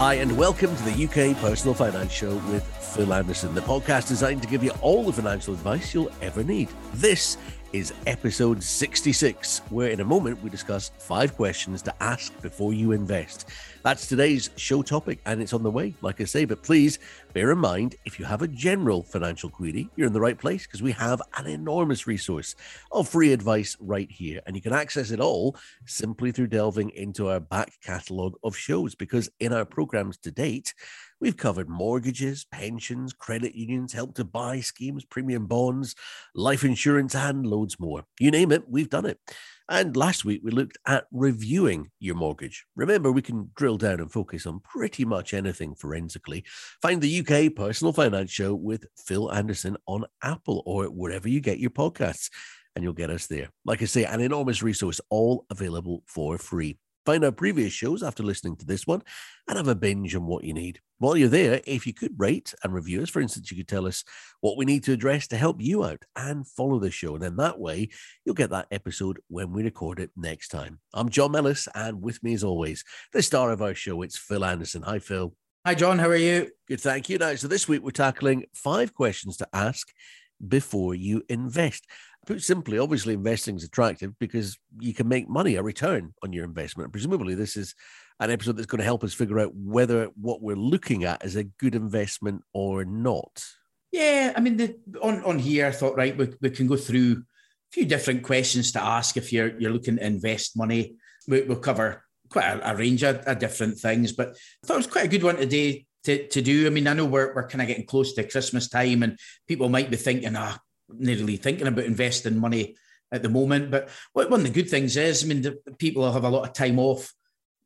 Hi, and welcome to the UK Personal Finance Show with Phil Anderson, the podcast designed to give you all the financial advice you'll ever need. This is episode 66, where in a moment we discuss five questions to ask before you invest. That's today's show topic, and it's on the way, like I say. But please bear in mind if you have a general financial query, you're in the right place because we have an enormous resource of free advice right here. And you can access it all simply through delving into our back catalogue of shows. Because in our programs to date, We've covered mortgages, pensions, credit unions, help to buy schemes, premium bonds, life insurance, and loads more. You name it, we've done it. And last week we looked at reviewing your mortgage. Remember, we can drill down and focus on pretty much anything forensically. Find the UK Personal Finance Show with Phil Anderson on Apple or wherever you get your podcasts, and you'll get us there. Like I say, an enormous resource, all available for free. Find our previous shows after listening to this one and have a binge on what you need. While you're there, if you could rate and review us, for instance, you could tell us what we need to address to help you out and follow the show. And then that way, you'll get that episode when we record it next time. I'm John Mellis, and with me, as always, the star of our show, it's Phil Anderson. Hi, Phil. Hi, John. How are you? Good, thank you. Now, so this week we're tackling five questions to ask before you invest. Put simply, obviously, investing is attractive because you can make money, a return on your investment. Presumably, this is an episode that's going to help us figure out whether what we're looking at is a good investment or not. Yeah, I mean, the, on on here, I thought right, we, we can go through a few different questions to ask if you're you're looking to invest money. We, will cover quite a, a range of, of, different things, but I thought it was quite a good one today to, to do. I mean, I know we're we're kind of getting close to Christmas time, and people might be thinking, ah, oh, nearly thinking about investing money at the moment. But one of the good things is, I mean, the people have a lot of time off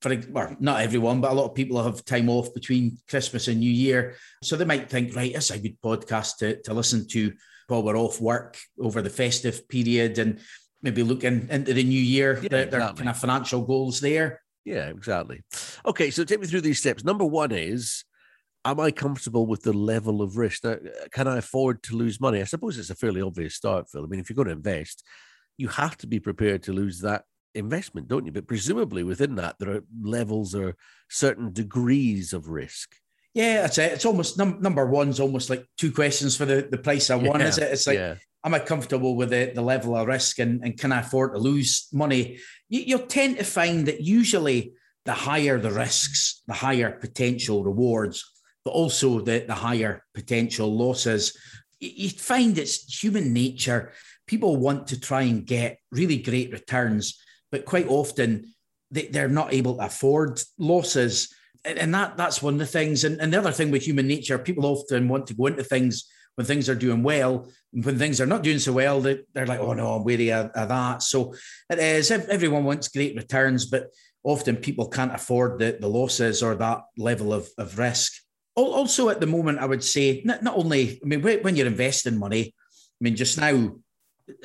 for well, not everyone, but a lot of people have time off between Christmas and New Year. So they might think, right, it's a good podcast to, to listen to while we're off work over the festive period and maybe looking into the new year, yeah, their, exactly. their kind of financial goals there. Yeah, exactly. Okay, so take me through these steps. Number one is Am I comfortable with the level of risk? Now, uh, can I afford to lose money? I suppose it's a fairly obvious start, Phil. I mean, if you're going to invest, you have to be prepared to lose that investment, don't you? But presumably within that, there are levels or certain degrees of risk. Yeah, that's it. It's almost num- number one's almost like two questions for the, the price of one, yeah, is it? It's like, yeah. am I comfortable with the, the level of risk and, and can I afford to lose money? You, you'll tend to find that usually the higher the risks, the higher potential rewards, but also the, the higher potential losses. You, find it's human nature. People want to try and get really great returns but quite often they, they're not able to afford losses. And that that's one of the things. And, and the other thing with human nature, people often want to go into things when things are doing well. When things are not doing so well, they, they're like, oh no, I'm wary of, of that. So it is, everyone wants great returns, but often people can't afford the, the losses or that level of, of risk. Also, at the moment, I would say not, not only, I mean, when you're investing money, I mean, just now,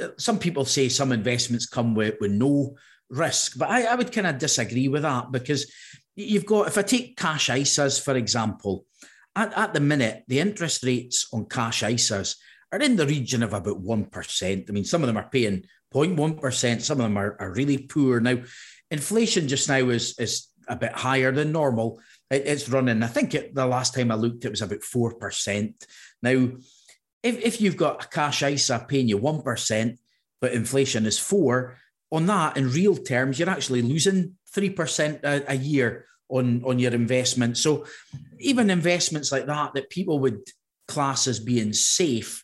uh, some people say some investments come with, with no risk. But I, I would kind of disagree with that because you've got, if I take cash ISAs, for example, at, at the minute, the interest rates on cash ISAs are in the region of about 1%. I mean, some of them are paying 0.1%, some of them are, are really poor. Now, inflation just now is, is a bit higher than normal. It, it's running, I think it, the last time I looked, it was about 4%. Now, if, if you've got a cash ISA paying you 1%, but inflation is 4 on that, in real terms, you're actually losing 3% a, a year on, on your investment. So even investments like that, that people would class as being safe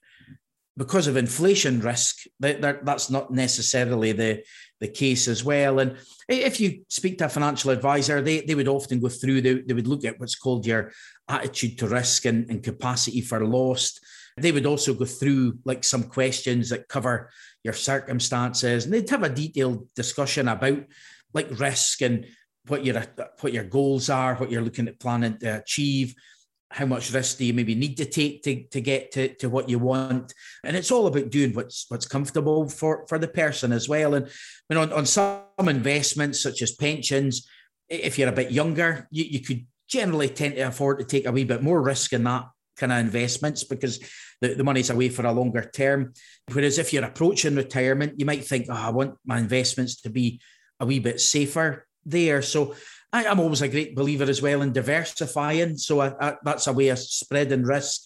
because of inflation risk, that, that's not necessarily the, the case as well. And if you speak to a financial advisor, they, they would often go through, they, they would look at what's called your attitude to risk and, and capacity for loss. They would also go through like some questions that cover your circumstances, and they'd have a detailed discussion about like risk and what your what your goals are, what you're looking at planning to achieve, how much risk do you maybe need to take to, to get to, to what you want? And it's all about doing what's what's comfortable for for the person as well. And you on, on some investments such as pensions if you're a bit younger you, you could generally tend to afford to take a wee bit more risk in that kind of investments because the, the money's away for a longer term. Whereas if you're approaching retirement, you might think, oh, I want my investments to be a wee bit safer there. So I, am always a great believer as well in diversifying. So I, I, that's a way of spreading risk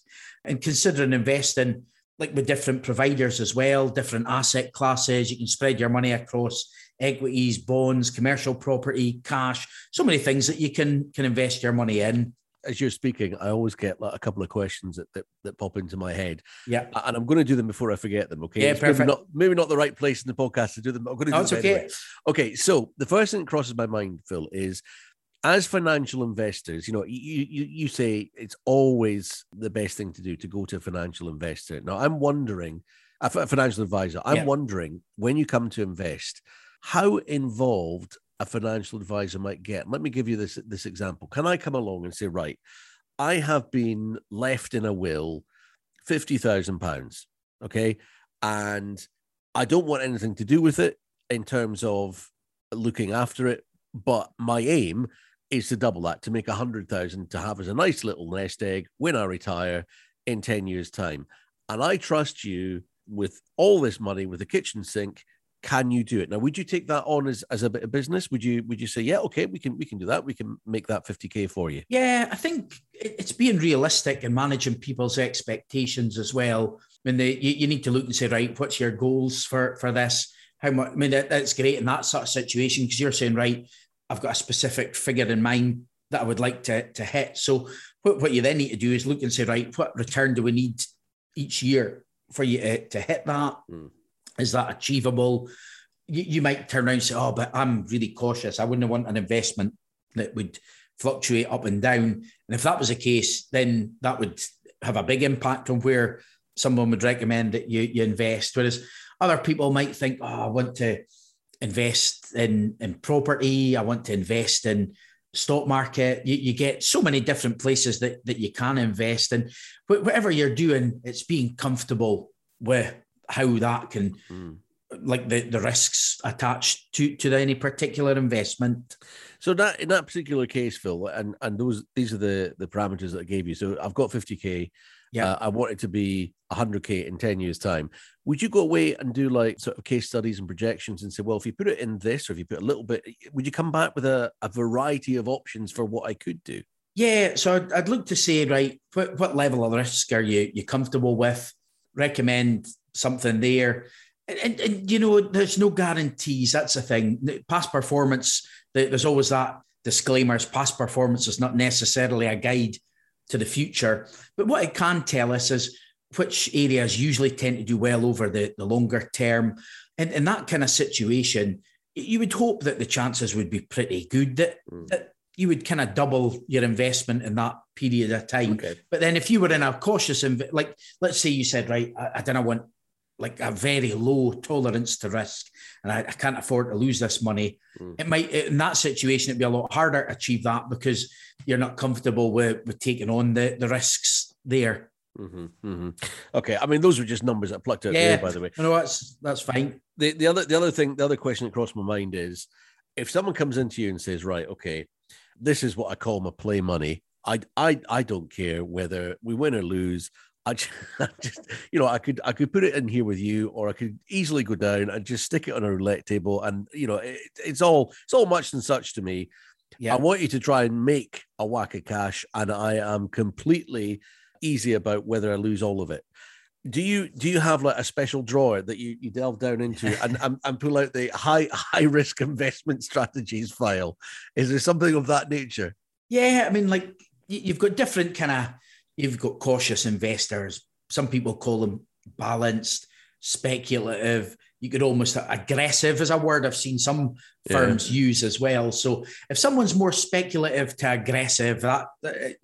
and considering investing like with different providers as well, different asset classes. You can spread your money across equities, bonds, commercial property, cash, so many things that you can can invest your money in. As you're speaking, I always get like a couple of questions that, that, that pop into my head. Yeah. And I'm going to do them before I forget them. Okay. Yeah, it's perfect. Maybe not, maybe not the right place in the podcast to do them, I'm going to do no, them okay. Anyway. Okay. So the first thing that crosses my mind, Phil, is as financial investors, you know, you, you you say it's always the best thing to do to go to a financial investor. Now, I'm wondering, a financial advisor, I'm yeah. wondering when you come to invest, how involved a financial advisor might get. Let me give you this this example. Can I come along and say, right, I have been left in a will fifty thousand pounds, okay, and I don't want anything to do with it in terms of looking after it, but my aim is to double that to make a hundred thousand to have as a nice little nest egg when I retire in 10 years' time. And I trust you with all this money with a kitchen sink. Can you do it? Now, would you take that on as, as a bit of business? Would you would you say, yeah, okay, we can we can do that. We can make that 50k for you? Yeah, I think it's being realistic and managing people's expectations as well. I mean, they, you, you need to look and say, right, what's your goals for for this? How much? I mean, that, that's great in that sort of situation because you're saying, right, I've got a specific figure in mind that I would like to, to hit. So what, what you then need to do is look and say, right, what return do we need each year for you to, to hit that? Mm. Is that achievable? You, you might turn around and say, oh, but I'm really cautious. I wouldn't want an investment that would fluctuate up and down. And if that was the case, then that would have a big impact on where someone would recommend that you, you invest. Whereas other people might think, oh, I want to invest in, in property. I want to invest in stock market. You, you get so many different places that, that you can invest in. Whatever you're doing, it's being comfortable with how that can, mm. like the, the risks attached to, to any particular investment. So that in that particular case, Phil, and and those these are the the parameters that I gave you. So I've got 50k. Yeah, uh, I want it to be 100k in 10 years' time. Would you go away and do like sort of case studies and projections and say, well, if you put it in this, or if you put a little bit, would you come back with a, a variety of options for what I could do? Yeah, so I'd, I'd look to say, right, what, what level of risk are you you comfortable with? Recommend something there. And, and, and, you know, there's no guarantees. That's the thing. Past performance, there's always that disclaimers. Past performance is not necessarily a guide to the future. But what it can tell us is which areas usually tend to do well over the, the longer term. And in that kind of situation, you would hope that the chances would be pretty good that, mm. that you would kind of double your investment in that period of time. Okay. But then if you were in a cautious, inv- like let's say you said, right, I, I don't want like a very low tolerance to risk and I, I can't afford to lose this money. Mm. It might, in that situation, it'd be a lot harder to achieve that because you're not comfortable with, with taking on the, the risks there. Mm-hmm, mm-hmm. Okay, I mean those were just numbers that plucked out yeah, there, by the way. No, that's that's fine. The the other the other thing, the other question that crossed my mind is, if someone comes into you and says, "Right, okay, this is what I call my play money. I I I don't care whether we win or lose. I just, I just, you know, I could I could put it in here with you, or I could easily go down and just stick it on a roulette table, and you know, it, it's all it's all much and such to me. Yeah. I want you to try and make a whack of cash, and I am completely easy about whether I lose all of it. Do you do you have like a special drawer that you, you delve down into and, and, and pull out the high high risk investment strategies file? Is there something of that nature? Yeah, I mean, like you've got different kind of you've got cautious investors. Some people call them balanced, speculative. You could almost uh, aggressive as a word I've seen some firms yeah. use as well. So if someone's more speculative to aggressive, that uh, I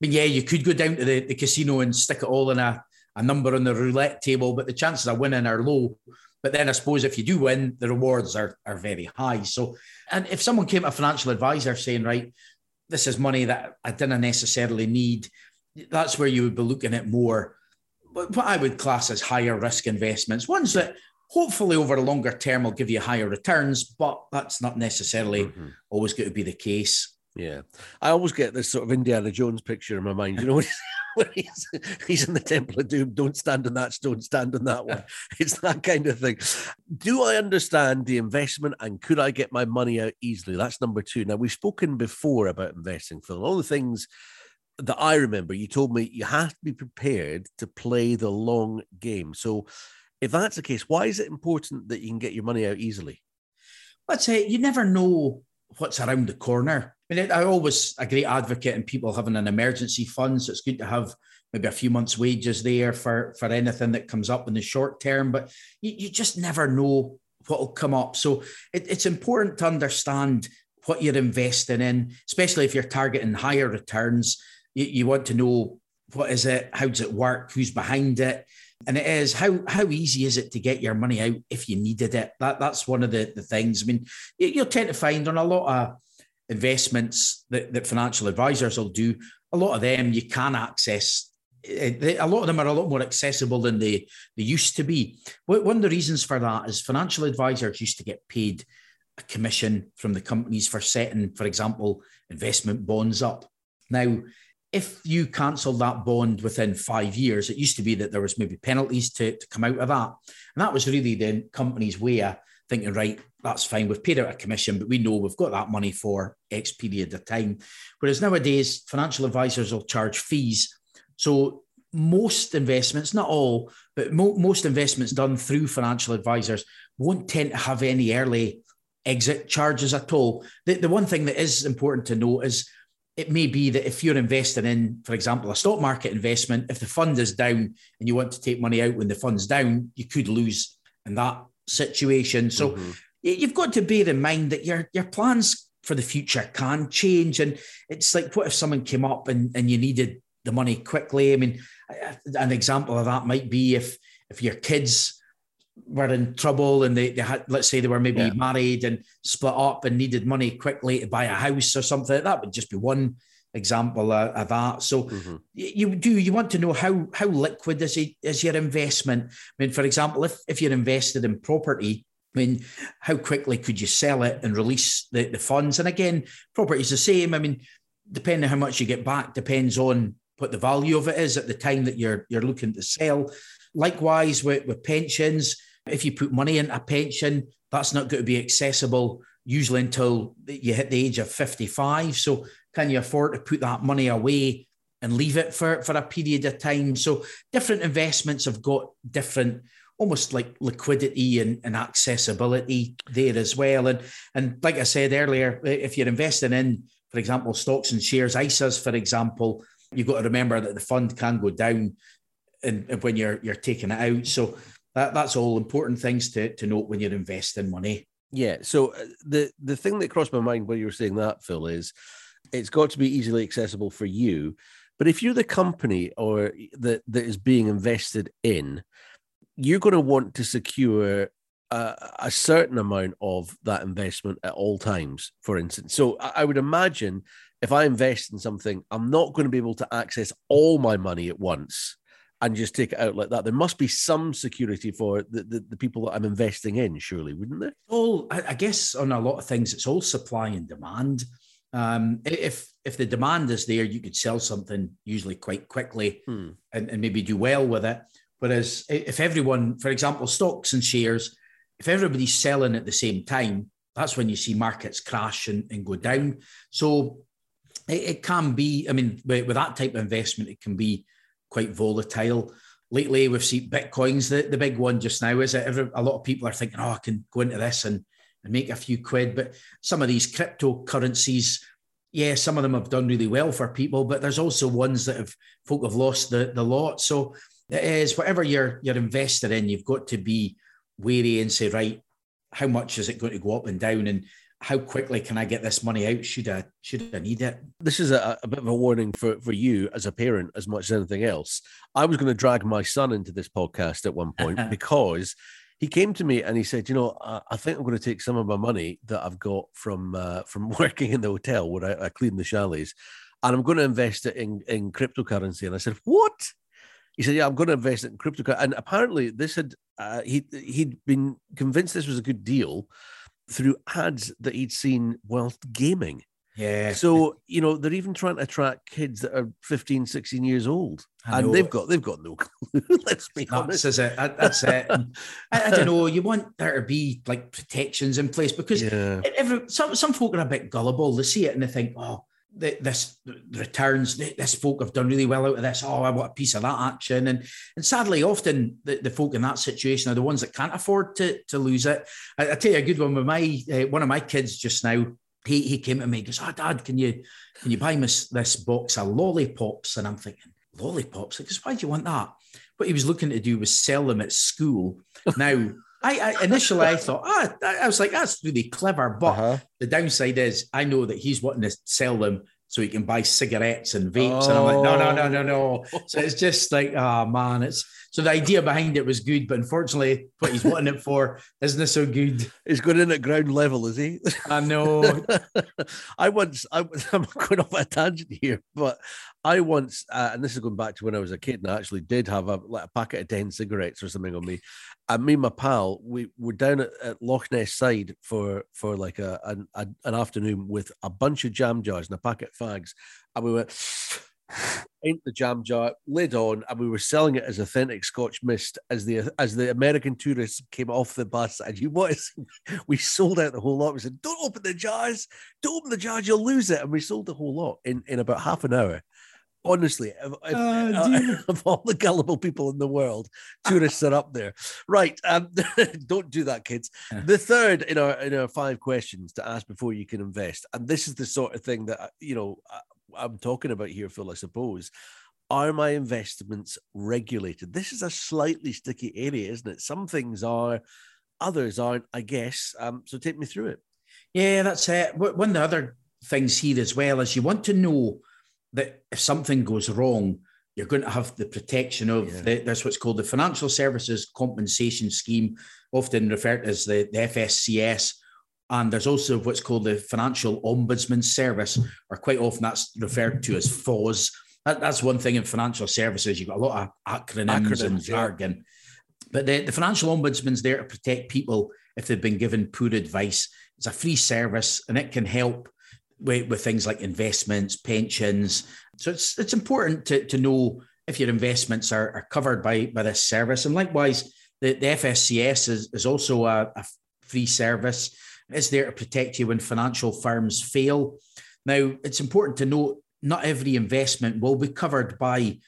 mean, yeah, you could go down to the, the casino and stick it all in a, a number on the roulette table, but the chances of winning are low. But then I suppose if you do win, the rewards are, are very high. So, and if someone came to a financial advisor saying, right, this is money that I didn't necessarily need, that's where you would be looking at more what I would class as higher risk investments, ones that hopefully over a longer term will give you higher returns, but that's not necessarily mm-hmm. always going to be the case. Yeah, I always get this sort of Indiana Jones picture in my mind. You know, when he's, he's in the Temple of Doom, don't stand on that stone, stand on that one. It's that kind of thing. Do I understand the investment and could I get my money out easily? That's number two. Now, we've spoken before about investing, Phil. All the things that I remember, you told me you have to be prepared to play the long game. So, if that's the case, why is it important that you can get your money out easily? I'd say uh, you never know what's around the corner. I mean, I always a great advocate in people having an emergency fund, so it's good to have maybe a few months' wages there for for anything that comes up in the short term. But you, you just never know what will come up. So it, it's important to understand what you're investing in, especially if you're targeting higher returns. You, you want to know what is it, how does it work, who's behind it, and it is how how easy is it to get your money out if you needed it. That that's one of the the things. I mean, you'll tend to find on a lot of investments that, that financial advisors will do, a lot of them you can access. Eh, a lot of them are a lot more accessible than they, they used to be. One of the reasons for that is financial advisors used to get paid a commission from the companies for setting, for example, investment bonds up. Now, if you cancel that bond within five years, it used to be that there was maybe penalties to, to come out of that. And that was really the company's way of thinking, right, that's fine. We've paid out a commission, but we know we've got that money for X period of time. Whereas nowadays, financial advisors will charge fees. So most investments, not all, but mo- most investments done through financial advisors won't tend to have any early exit charges at all. The, the one thing that is important to note is it may be that if you're investing in, for example, a stock market investment, if the fund is down and you want to take money out when the fund's down, you could lose And that situation. So mm-hmm. you've got to bear in mind that your your plans for the future can change. And it's like, what if someone came up and, and you needed the money quickly? I mean, an example of that might be if if your kids were in trouble and they, they had, let's say they were maybe yeah. married and split up and needed money quickly to buy a house or something. That would just be one example of, of that. So mm-hmm. you do you want to know how how liquid is it is your investment? I mean, for example, if if you're invested in property, I mean, how quickly could you sell it and release the, the funds? And again, property is the same. I mean, depending on how much you get back depends on what the value of it is at the time that you're you're looking to sell. Likewise with, with pensions, if you put money into a pension, that's not going to be accessible usually until you hit the age of 55. So can you afford to put that money away and leave it for, for a period of time? So different investments have got different almost like liquidity and, and accessibility there as well. And and like I said earlier, if you're investing in, for example, stocks and shares, ISAs, for example, you've got to remember that the fund can go down and, when you're you're taking it out. So that, that's all important things to, to note when you're investing money. Yeah. So uh, the the thing that crossed my mind when you were saying that, Phil, is it's got to be easily accessible for you. But if you're the company or that that is being invested in, you're going to want to secure a, a, certain amount of that investment at all times. For instance, so I, would imagine if I invest in something, I'm not going to be able to access all my money at once and just take it out like that. There must be some security for the, the, the people that I'm investing in, surely, wouldn't there? All I guess on a lot of things, it's all supply and demand. Um, if if the demand is there, you could sell something usually quite quickly hmm. and, and maybe do well with it. Whereas if everyone, for example, stocks and shares, if everybody's selling at the same time, that's when you see markets crash and, and go down. So it, it can be, I mean, with, with that type of investment, it can be quite volatile. Lately, we've seen Bitcoin's the, the big one just now, is it? Every, a lot of people are thinking, oh, I can go into this and, and make a few quid. But some of these cryptocurrencies, yeah, some of them have done really well for people, but there's also ones that have folk have lost the, the lot. So it is whatever you're you're invested in, you've got to be wary and say, right, how much is it going to go up and down? And how quickly can I get this money out? Should I should I need it? This is a, a, bit of a warning for, for you as a parent as much as anything else. I was going to drag my son into this podcast at one point because he came to me and he said, "You know, I, I, think I'm going to take some of my money that I've got from uh, from working in the hotel where I, I clean the chalets, and I'm going to invest it in in cryptocurrency." And I said, "What?" He said, "Yeah, I'm going to invest it in cryptocurrency." And apparently, this had uh, he he'd been convinced this was a good deal through ads that he'd seen whilst gaming. Yeah. So, you know, they're even trying to attract kids that are 15, 16 years old. And they've got they've got no clue. Let's be honest. That's it. That's it. I, I, don't know. You want there to be like protections in place because yeah. every, some some folk are a bit gullible. They see it and they think, oh, this returns, this folk have done really well out of this. Oh, I want a piece of that action. And and sadly, often the, the folk in that situation are the ones that can't afford to to lose it. I, I tell you a good one with my uh, one of my kids just now. He he came to me and goes, Oh, dad, can you can you buy me this box of lollipops? And I'm thinking, lollipops? Because why do you want that? What he was looking to do was sell them at school. Now I, I, initially I thought, ah, I was like, that's really clever. But uh-huh. the downside is, I know that he's wanting to sell them so he can buy cigarettes and vapes. Oh. And I'm like, no, no, no, no, no. So it's oh. just like, oh man, it's so the idea behind it was good, but unfortunately, what he's wanting it for isn't so good. He's going in at ground level, is he? I know. I once, I, am going off a tangent here, but I once, uh, and this is going back to when I was a kid, and I actually did have a, like a packet of 10 cigarettes or something on me. And me and my pal, we were down at, at Loch Ness side for for like a an, a, an afternoon with a bunch of jam jars and a packet of fags. And we went, into the jam jar, lid on, and we were selling it as authentic Scotch mist as the as the American tourists came off the bus. And you what is we sold out the whole lot. We said, Don't open the jars, don't open the jars, you'll lose it. And we sold the whole lot in, in about half an hour. Honestly, if, if, uh, of all the gullible people in the world, tourists are up there. Right. Um, don't do that, kids. The third in our in our five questions to ask before you can invest. And this is the sort of thing that you know I'm talking about here, Phil, I suppose. Are my investments regulated? This is a slightly sticky area, isn't it? Some things are, others aren't, I guess. Um, so take me through it. Yeah, that's it. One of the other things here as well is you want to know that if something goes wrong, you're going to have the protection of yeah. the, that's what's called the Financial Services Compensation Scheme, often referred to as the, the FSCS and there's also what's called the Financial Ombudsman Service, or quite often that's referred to as FOS. That, that's one thing in financial services. You've got a lot of acronyms, acronyms and jargon. Yeah. But the, the Financial Ombudsman's there to protect people if they've been given poor advice. It's a free service and it can help with, with things like investments, pensions. So it's it's important to, to know if your investments are, are covered by, by this service. And likewise, the, the FSCS is, is also a, a free service It's there to protect you when financial firms fail. Now, it's important to note not every investment will be covered by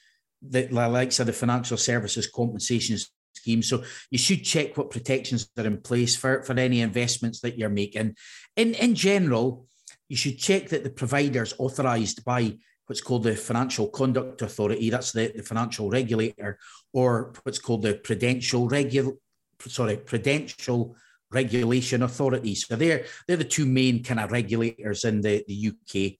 the likes of the financial services compensation scheme. So you should check what protections are in place for, for any investments that you're making. In, in general, you should check that the provider is authorized by what's called the Financial Conduct Authority, that's the, the financial regulator, or what's called the Prudential Regul sorry, Prudential regulation authorities. So they're, they're the two main kind of regulators in the, the UK.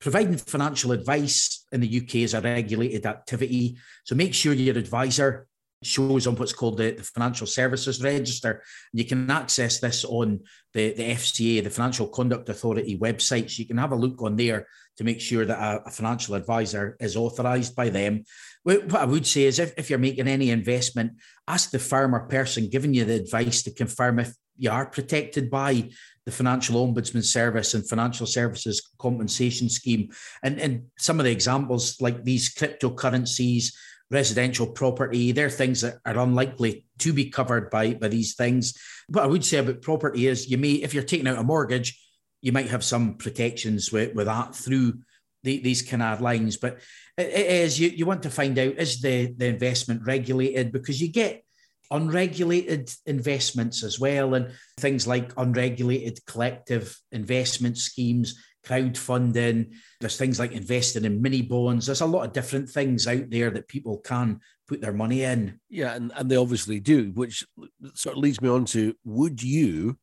Providing financial advice in the UK is a regulated activity. So make sure your advisor shows on what's called the, the Financial Services Register. You can access this on the, the FCA, the Financial Conduct Authority website. So you can have a look on there to make sure that a, a financial advisor is authorised by them. What I would say is if, if you're making any investment, ask the firm or person giving you the advice to confirm if you are protected by the Financial Ombudsman Service and Financial Services Compensation Scheme. And, and some of the examples, like these cryptocurrencies, residential property, they're things that are unlikely to be covered by, by these things. What I would say about property is you may, if you're taking out a mortgage, you might have some protections with, with that through the, these kind of lines. But it is you, you want to find out is the, the investment regulated because you get unregulated investments as well, and things like unregulated collective investment schemes, crowdfunding. There's things like investing in mini bonds. There's a lot of different things out there that people can put their money in. Yeah, and, and they obviously do, which sort of leads me on to would you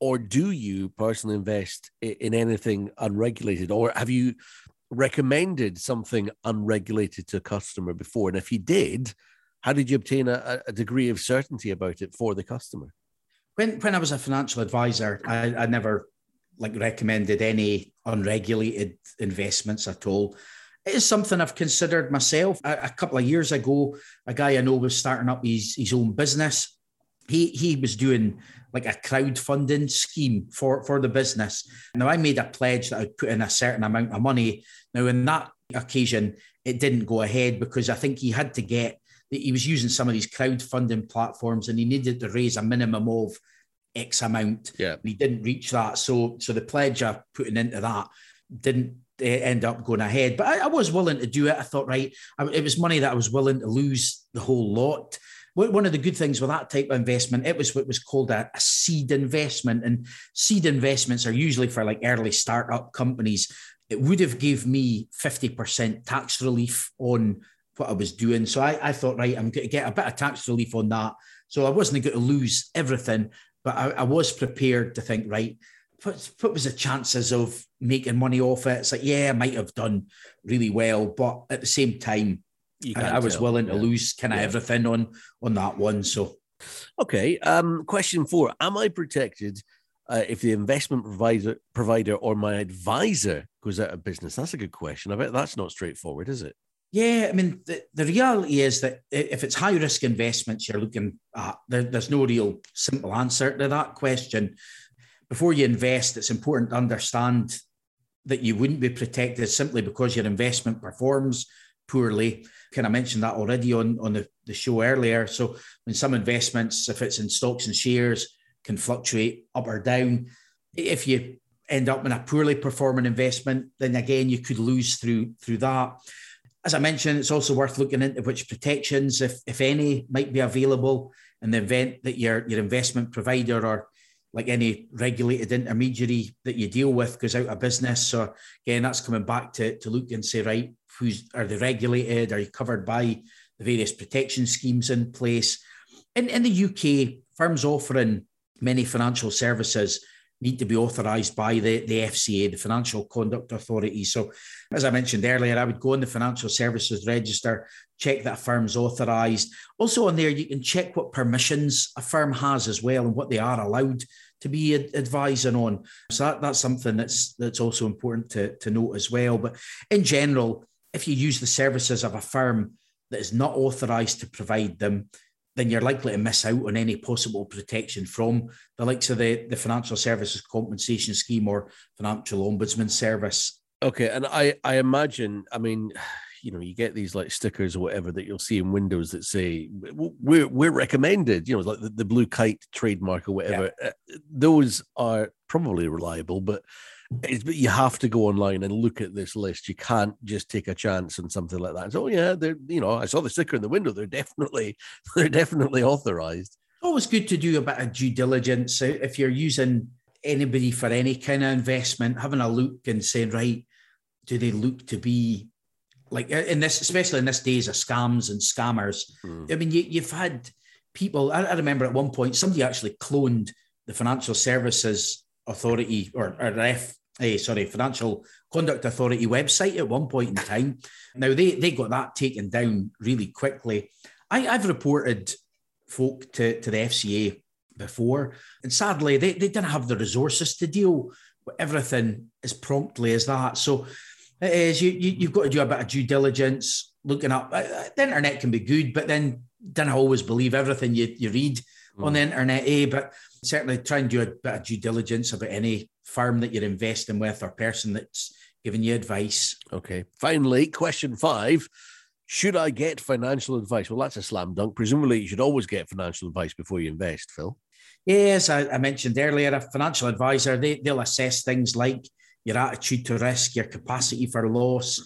or do you personally invest in anything unregulated or have you recommended something unregulated to a customer before and if you did how did you obtain a, a degree of certainty about it for the customer? When when I was a financial advisor, I, I never like recommended any unregulated investments at all. It is something I've considered myself. A, a, couple of years ago, a guy I know was starting up his, his own business. he he was doing like a crowdfunding scheme for for the business. Now I made a pledge that I'd put in a certain amount of money. Now in that occasion, it didn't go ahead because I think he had to get that he was using some of these crowdfunding platforms and he needed to raise a minimum of X amount. Yeah. he didn't reach that. So so the pledge I putting into that didn't uh, end up going ahead. But I, I, was willing to do it. I thought, right, I, it was money that I was willing to lose the whole lot. One of the good things with that type of investment, it was what was called a, a seed investment, and seed investments are usually for like early startup companies. It would have gave me fifty percent tax relief on what I was doing. So I, I thought, right, I'm going to get a bit of tax relief on that. So I wasn't going to lose everything, but I, I was prepared to think, right, what, what was the chances of making money off it? It's like, yeah, I might have done really well, but at the same time, I, I, was willing to lose kind of yeah. everything on on that one. So, okay. Um, question four: Am I protected uh, if the investment provider provider or my advisor goes out of business? That's a good question. I bet that's not straightforward, is it? Yeah, I mean, the, the reality is that if it's high risk investments you're looking at, there, there's no real simple answer to that question. Before you invest, it's important to understand that you wouldn't be protected simply because your investment performs poorly. Kind of mentioned that already on, on the, the show earlier. So, when some investments, if it's in stocks and shares, can fluctuate up or down. If you end up in a poorly performing investment, then again, you could lose through through that as I mentioned, it's also worth looking into which protections, if, if any, might be available in the event that your, your investment provider or like any regulated intermediary that you deal with goes out of business. So again, that's coming back to, to look and say, right, who's are they regulated? Are you covered by the various protection schemes in place? In, in the UK, firms offering many financial services need to be authorised by the, the FCA, the Financial Conduct Authority. So, as I mentioned earlier, I would go in the Financial Services Register, check that a firm's authorised. Also, on there, you can check what permissions a firm has as well and what they are allowed to be advising on. So that, that's something that's that's also important to, to note as well. But in general, if you use the services of a firm that is not authorised to provide them, then you're likely to miss out on any possible protection from the likes of the, the Financial Services Compensation Scheme or Financial Ombudsman Service. Okay, and I I imagine, I mean, you know, you get these like stickers or whatever that you'll see in windows that say we're we're recommended, you know, like the, the blue kite trademark or whatever. Yeah. Uh, those are probably reliable, but it's, but you have to go online and look at this list. You can't just take a chance on something like that. So yeah, they're you know I saw the sticker in the window. They're definitely they're definitely authorized. Always good to do a bit of due diligence if you're using anybody for any kind of investment. Having a look and saying right, do they look to be like in this, especially in this days of scams and scammers. Mm. I mean, you, have had people. I, I remember at one point somebody actually cloned the Financial Services Authority or, or F, eh, sorry, Financial Conduct Authority website at one point in time. Now they they got that taken down really quickly. I, I've reported folk to, to the FCA before, and sadly they, they didn't have the resources to deal with everything as promptly as that. So it is you, you have got to do a bit of due diligence, looking up. Uh, uh, the internet can be good, but then don't always believe everything you, you read mm. on the internet, eh? But certainly try and do a bit of due diligence about any firm that you're investing with or person that's giving you advice. Okay. Finally, question five. Should I get financial advice? Well, that's a slam dunk. Presumably, you should always get financial advice before you invest, Phil. Yes, I, I mentioned earlier, a financial advisor, they, they'll assess things like your attitude to risk, your capacity for loss.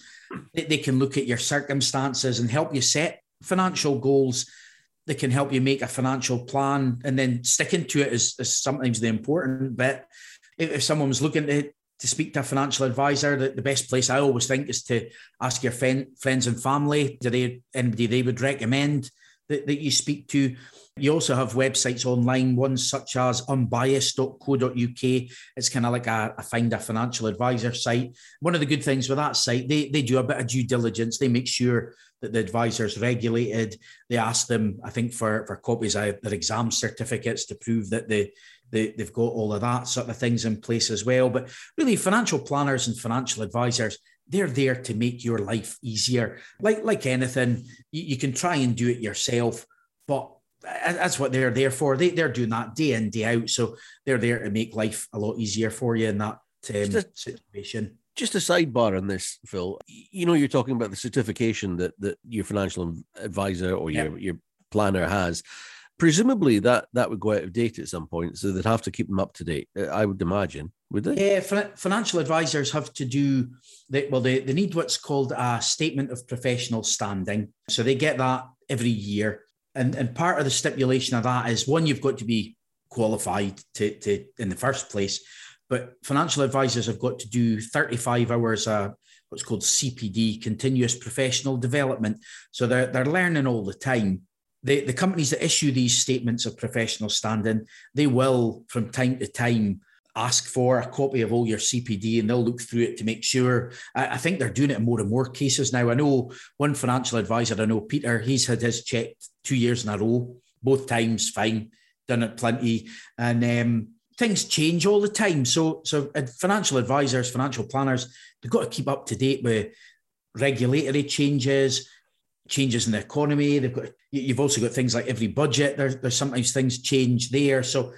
They, can look at your circumstances and help you set financial goals they can help you make a financial plan and then sticking to it is, is sometimes the important bit. If, if someone was looking to, to speak to a financial advisor, the, the best place I always think is to ask your friend, friends and family, do they anybody they would recommend that, that you speak to? You also have websites online, ones such as unbiased.co.uk. It's kind of like a, a, find a financial advisor site. One of the good things with that site, they, they do a bit of due diligence. They make sure that the advisor's regulated. They ask them, I think, for, for copies of their exam certificates to prove that they, they, they've got all of that sort of things in place as well. But really, financial planners and financial advisors, they're there to make your life easier. Like, like anything, you, you can try and do it yourself, but that's what they're there for. They, they're doing that day in, day out. So they're there to make life a lot easier for you in that um, a, situation. Just a sidebar on this, Phil. You know, you're talking about the certification that, that your financial advisor or your, your planner has. Presumably that that would go out of date at some point, so they'd have to keep them up to date. I would imagine, would they? Yeah, financial advisors have to do. They, well, they, they need what's called a statement of professional standing. So they get that every year and and part of the stipulation of that is one, you've got to be qualified to, to in the first place, but financial advisors have got to do 35 hours uh, what's called CPD, continuous professional development. So they're they're learning all the time. The, the companies that issue these statements of professional standing, they will from time to time ask for a copy of all your CPD and they'll look through it to make sure. I, I, think they're doing it in more and more cases now. I know one financial advisor, I know Peter, he's had his checked two years in a row, both times fine, done it plenty. And um, things change all the time. So, so financial advisors, financial planners, they've got to keep up to date with regulatory changes, changes in the economy. They've got you've also got things like every budget. There's there's sometimes things change there. So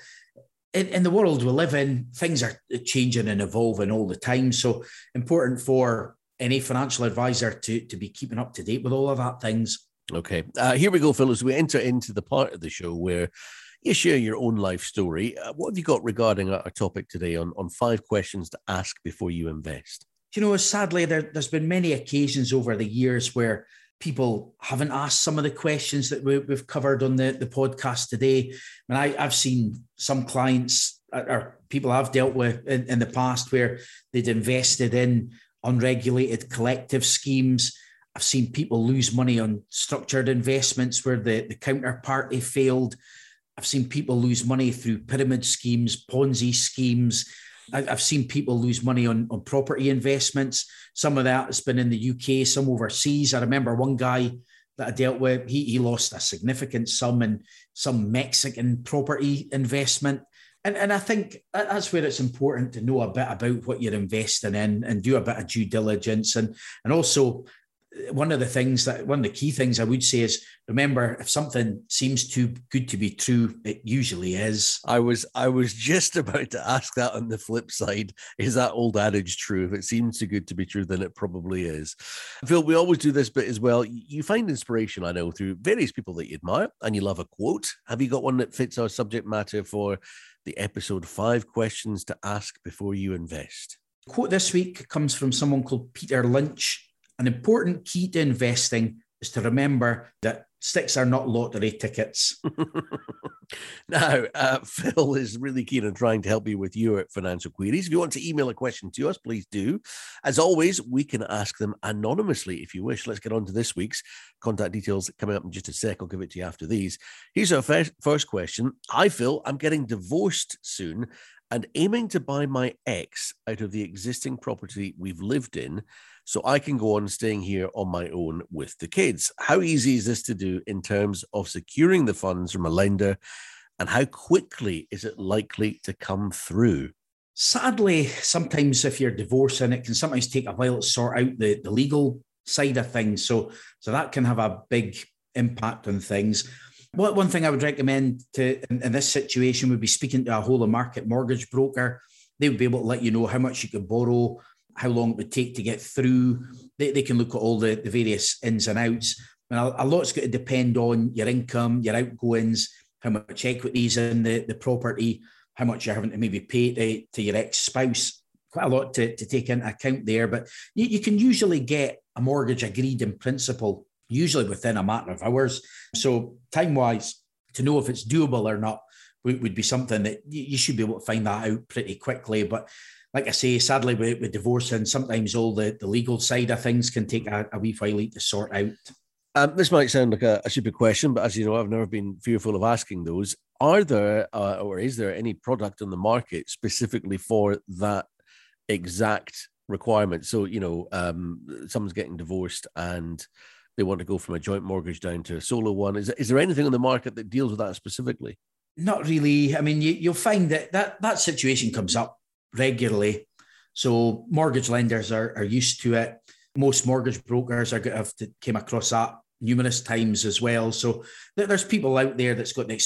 in, in, the world we live in, things are changing and evolving all the time. So important for any financial advisor to, to be keeping up to date with all of that things. Okay. Uh, here we go, Phil, we enter into the part of the show where you share your own life story. Uh, what have you got regarding our topic today on, on five questions to ask before you invest? You know, sadly, there, there's been many occasions over the years where people haven't asked some of the questions that we, have covered on the, the podcast today. I mean, I, have seen some clients uh, or people I've dealt with in, in the past where they'd invested in unregulated collective schemes. I've seen people lose money on structured investments where the, the counterparty failed. I've seen people lose money through pyramid schemes, Ponzi schemes. I've seen people lose money on, on property investments. Some of that has been in the UK, some overseas. I remember one guy that I dealt with, he, he lost a significant sum in some Mexican property investment. And, and I think that's where it's important to know a bit about what you're investing in and do a bit of due diligence and, and also one of the things that one of the key things I would say is remember if something seems too good to be true, it usually is. I was I was just about to ask that on the flip side. Is that old adage true? If it seems too good to be true, then it probably is. Phil, we always do this bit as well. You find inspiration, I know, through various people that you admire and you love a quote. Have you got one that fits our subject matter for the episode five questions to ask before you invest? Quote this week comes from someone called Peter Lynch an important key to investing is to remember that stocks are not lottery tickets. now, uh, Phil is really keen on trying to help you with your financial queries. If you want to email a question to us, please do. As always, we can ask them anonymously if you wish. Let's get on to this week's contact details coming up in just a sec. I'll give it to you after these. Here's our first, first question. Hi, Phil. I'm getting divorced soon and aiming to buy my ex out of the existing property we've lived in so I can go on staying here on my own with the kids. How easy is this to do in terms of securing the funds from a lender? And how quickly is it likely to come through? Sadly, sometimes if you're divorcing, it can sometimes take a while to sort out the, the legal side of things. So, so that can have a big impact on things. What one thing I would recommend to in, in, this situation would be speaking to a whole of market mortgage broker. They would be able to let you know how much you could borrow, how long it would take to get through. They, they can look at all the, the various ins and outs. And a, a lot's got to depend on your income, your outgoings, how much equity is in the, the property, how much you're having to maybe pay to, to your ex spouse. Quite a lot to, to take into account there. But you, you can usually get a mortgage agreed in principle, usually within a matter of hours. So, time wise, to know if it's doable or not would, be something that you, you should be able to find that out pretty quickly. But like I say, sadly, with, with divorce and sometimes all the, the legal side of things can take a, a wee while to sort out. Um, this might sound like a, a, stupid question, but as you know, I've never been fearful of asking those. Are there uh, or is there any product on the market specifically for that exact requirement? So, you know, um, someone's getting divorced and they want to go from a joint mortgage down to a solo one. Is, is there anything on the market that deals with that specifically? Not really. I mean, you, will find that, that that situation comes up regularly. So mortgage lenders are, are used to it. Most mortgage brokers are have to came across that numerous times as well. So there's people out there that's got an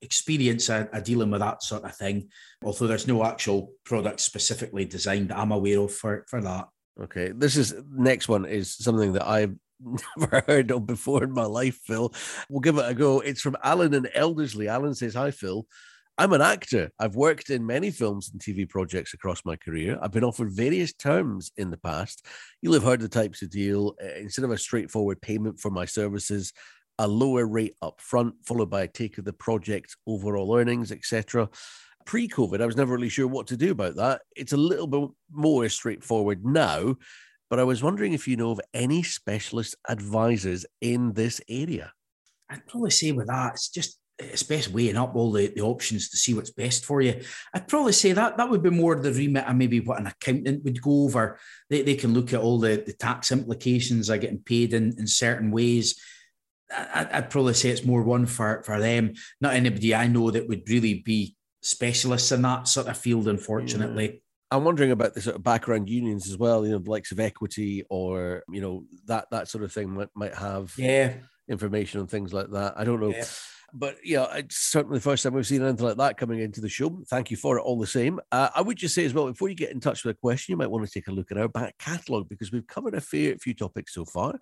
experience uh, of, of dealing with that sort of thing. Although there's no actual product specifically designed I'm aware of for, for that. Okay. This is next one is something that I've never heard of before in my life, Phil. We'll give it a go. It's from Alan and Elderslie. Alan says, Hi, Phil. I'm an actor. I've worked in many films and TV projects across my career. I've been offered various terms in the past. You'll have heard the types of deal. Uh, instead of a straightforward payment for my services, a lower rate up front, followed by a take of the project's overall earnings, etc. Pre COVID, I was never really sure what to do about that. It's a little bit more straightforward now, but I was wondering if you know of any specialist advisors in this area. I'd probably say with that, it's just it's best weighing up all the, the options to see what's best for you. I'd probably say that that would be more the remit of maybe what an accountant would go over. They, they can look at all the, the tax implications of getting paid in, in certain ways. I, I'd probably say it's more one for, for them. Not anybody I know that would really be specialists in that sort of field, unfortunately. Yeah. I'm wondering about the sort of background unions as well, you know, the likes of Equity or, you know, that that sort of thing might, might have yeah information on things like that. I don't know. Yeah. But yeah, it's certainly the first time we've seen anything like that coming into the show. Thank you for it all the same. Uh, I would just say as well, before you get in touch with a question, you might want to take a look at our back catalogue because we've covered a fair few topics so far,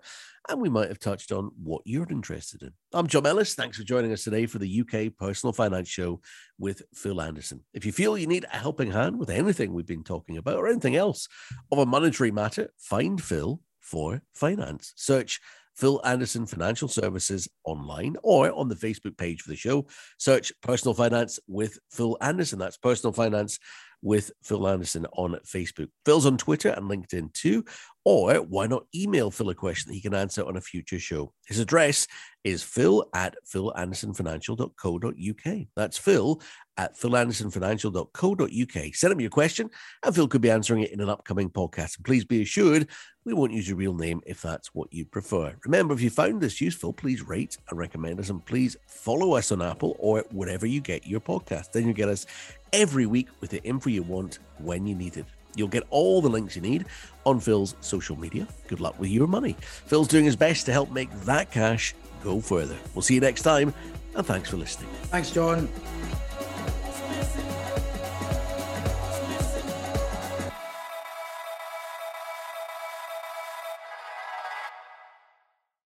and we might have touched on what you're interested in. I'm John Ellis. Thanks for joining us today for the UK Personal Finance Show with Phil Anderson. If you feel you need a helping hand with anything we've been talking about or anything else of a monetary matter, find Phil for finance. Search Phil Anderson Financial Services online or on the Facebook page for the show. Search Personal Finance with Phil Anderson. That's Personal Finance with Phil Anderson on Facebook. Phil's on Twitter and LinkedIn too. Or why not email Phil a question that he can answer on a future show? His address is phil at philandersonfinancial.co.uk. That's phil at philandersonfinancial.co.uk. Send him your question, and Phil could be answering it in an upcoming podcast. And please be assured we won't use your real name if that's what you prefer. Remember, if you found this useful, please rate and recommend us, and please follow us on Apple or wherever you get your podcast. Then you get us every week with the info you want when you need it. You'll get all the links you need on Phil's social media. Good luck with your money. Phil's doing his best to help make that cash go further. We'll see you next time, and thanks for listening. Thanks, John.